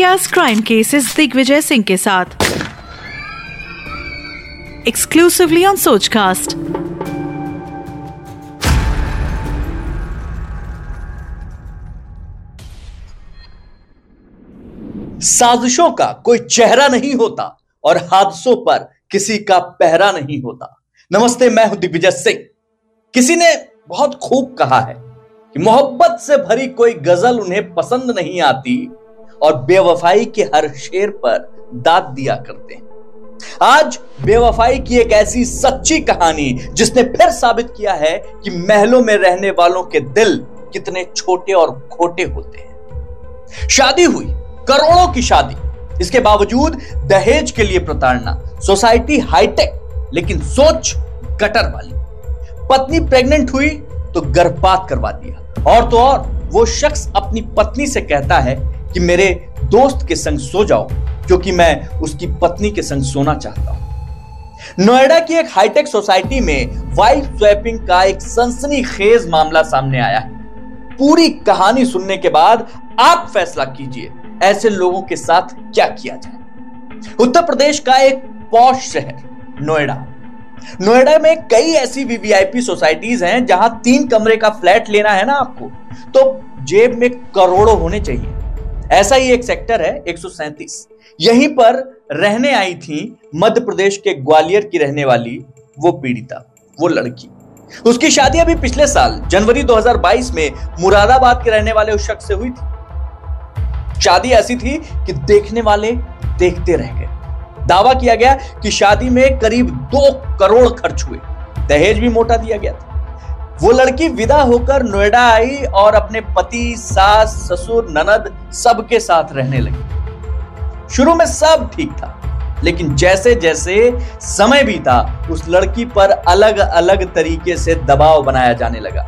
India crime cases Digvijay Singh के साथ। Exclusively on Sochcast साजिशों का कोई चेहरा नहीं होता और हादसों पर किसी का पहरा नहीं होता। नमस्ते, मैं हूँ दिग्विजय सिंह। किसी ने बहुत खूब कहा है कि मोहब्बत से भरी कोई गज़ल उन्हें पसंद नहीं आती और बेवफाई के हर शेर पर दाद दिया करते हैं। आज बेवफाई की एक ऐसी सच्ची कहानी जिसने फिर साबित किया है कि महलों में रहने वालों के दिल कितने छोटे और खोटे होते हैं। शादी हुई, करोड़ों की शादी। इसके बावजूद दहेज के लिए प्रताड़ना, सोसाइटी हाईटेक, लेकिन सोच गटर वाली। पत्नी प्रेग्नेंट हुई तो गर्भपात करवा दिया। और तो और, वो शख्स अपनी पत्नी से कहता है कि मेरे दोस्त के संग सो जाओ, क्योंकि मैं उसकी पत्नी के संग सोना चाहता हूँ। नोएडा की एक हाईटेक सोसाइटी में वाइफ स्वैपिंग का एक सनसनीखेज मामला सामने आया है। पूरी कहानी सुनने के बाद आप फैसला कीजिए, ऐसे लोगों के साथ क्या किया जाए। उत्तर प्रदेश का एक पौष शहर, नोएडा। नोएडा में कई ऐसी वीवीआईपी सोसाइटीज हैं जहाँ तीन कमरे का फ्लैट लेना है ना आपको तो जेब में करोड़ों होने चाहिए। ऐसा ही एक सेक्टर है, एक सौ सैंतीस। यहीं पर रहने आई थी मध्य प्रदेश के ग्वालियर की रहने वाली वो पीड़िता, वो लड़की। उसकी शादी अभी पिछले साल, जनवरी 2022 में मुरादाबाद के रहने वाले उस शख्स से हुई थी। शादी ऐसी थी कि देखने वाले देखते रह गए। दावा किया गया कि शादी में करीब दो करोड़ खर्च हुए। दहेज भी मोटा दिया गया था। वो लड़की विदा होकर नोएडा आई और अपने पति, सास, ससुर, ननद सबके साथ रहने लगी। शुरू में सब ठीक था, लेकिन जैसे जैसे समय बीता, उस लड़की पर अलग अलग तरीके से दबाव बनाया जाने लगा।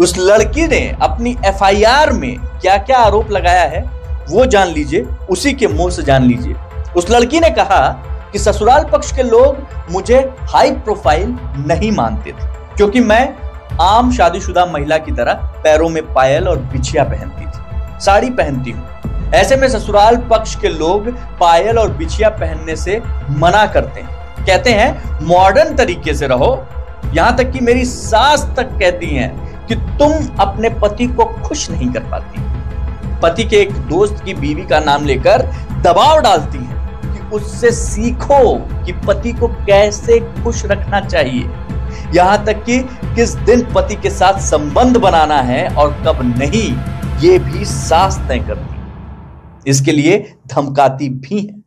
उस लड़की ने अपनी एफआईआर में क्या क्या आरोप लगाया है, वो जान लीजिए, उसी के मुँह से जान लीजिए। उस लड़की ने कहा कि ससुराल पक्ष के लोग मुझे हाई प्रोफ़ाइल नहीं मानते थे, क्योंकि मैं आम शादीशुदा महिला की तरह पैरों में पायल और बिछिया पहनती थी। साड़ी पहनती हूँ। ऐसे में ससुराल पक्ष के लोग पायल और बिछिया पहनने से मना करते हैं। कहते हैं, मॉडर्न तरीके से रहो। यहाँ तक कि मेरी सास तक कहती हैं कि तुम अपने पति को खुश नहीं कर पाती। पति के एक दोस्त की बीवी का नाम लेकर दबाव डालती हैं कि उससे सीखो कि पति को कैसे खुश रखना चाहिए। यहाँ तक कि किस दिन पति के साथ संबंध बनाना है और कब नहीं, ये भी सास तय करती इसके लिए धमकाती भी है।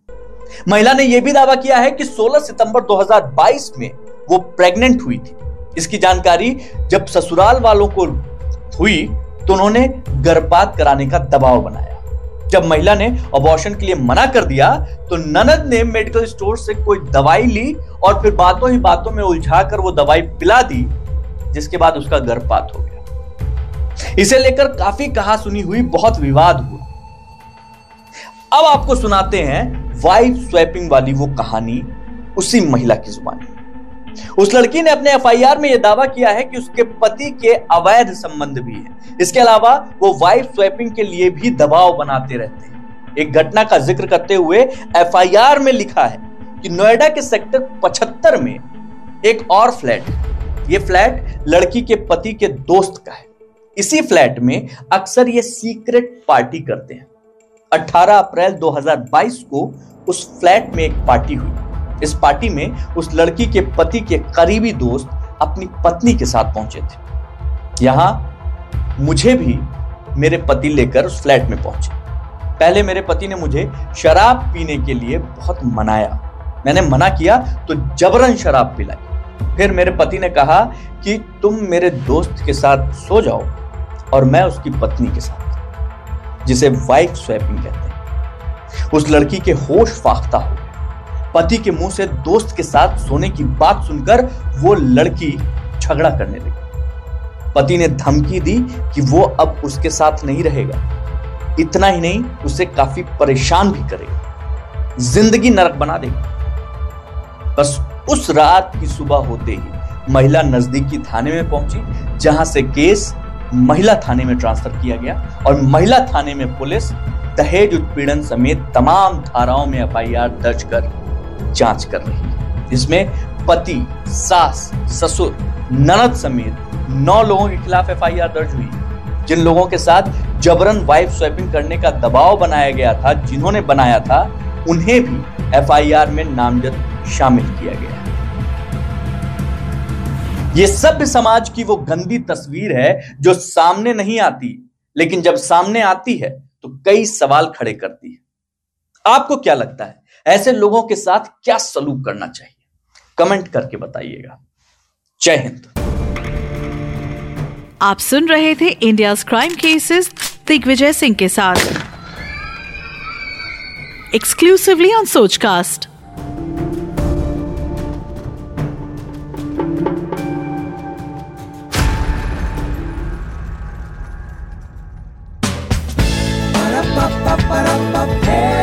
महिला ने यह भी दावा किया है कि 16 सितंबर 2022 में वो प्रेग्नेंट हुई थी। इसकी जानकारी जब ससुराल वालों को हुई तो उन्होंने गर्भपात कराने का दबाव बनाया। जब महिला ने अबॉर्शन के लिए मना कर दिया तो ननद ने मेडिकल स्टोर से कोई दवाई ली और फिर बातों ही बातों में उलझा कर वो दवाई पिला दी, जिसके बाद उसका गर्भपात हो गया। इसे लेकर काफ़ी कहा सुनी हुई, बहुत विवाद हुआ। अब आपको सुनाते हैं वाइफ स्वैपिंग वाली वो कहानी उसी महिला की जुबानी। उस लड़की ने अपने एफआईआर में यह दावा किया है कि उसके पति के अवैध संबंध भी है। इसके अलावा वो वाइफ स्वैपिंग के लिए भी दबाव बनाते रहते हैं। एक घटना का ज़िक्र करते हुए एफआईआर में लिखा है कि नोएडा के सेक्टर 75 में एक और फ्लैट ये फ्लैट लड़की के पति के दोस्त का है। इसी फ्लैट में अक्सर ये सीक्रेट पार्टी करते हैं। 18 अप्रैल 2022 को उस फ्लैट में एक पार्टी हुई। इस पार्टी में उस लड़की के पति के करीबी दोस्त अपनी पत्नी के साथ पहुँचे थे। यहाँ मुझे भी मेरे पति लेकर उस फ्लैट में पहुँचे। पहले मेरे पति ने मुझे शराब पीने के लिए बहुत मनाया। मैंने मना किया तो जबरन शराब पिलाई। फिर मेरे पति ने कहा कि, तुम मेरे दोस्त के साथ सो जाओ और मैं उसकी पत्नी के साथ, जिसे वाइफ स्वैपिंग कहते हैं। उस लड़की के होश फाख्ता हो। पति के मुँह से दोस्त के साथ सोने की बात सुनकर वो लड़की झगड़ा करने लगी। पति ने धमकी दी कि वो अब उसके साथ नहीं रहेगा। इतना ही नहीं, उसे काफ़ी परेशान भी करेगा। ज़िंदगी नरक बना देगा। बस उस रात की सुबह होते ही महिला नजदीकी थाने में पहुँची, जहाँ से केस महिला थाने में ट्रांसफ़र किया गया और महिला थाने में पुलिस दहेज उत्पीड़न समेत तमाम धाराओं में एफआईआर दर्ज कर जाँच कर रही है। इसमें पति, सास, ससुर, ननद समेत नौ लोगों के खिलाफ एफआईआर दर्ज हुई। जिन लोगों के साथ जबरन वाइफ स्वैपिंग करने का दबाव बनाया गया था, जिन्होंने बनाया था, उन्हें भी एफआईआर में नामजद शामिल किया गया। ये सभ्य समाज की वो गंदी तस्वीर है जो सामने नहीं आती, लेकिन जब सामने आती है तो कई सवाल खड़े करती है। आपको क्या लगता है? ऐसे लोगों के साथ क्या सलूक करना चाहिए? कमेंट करके बताइएगा। जय हिंद। आप सुन रहे थे India crime cases Digvijay Singh के साथ। Exclusively on Sochcast Hey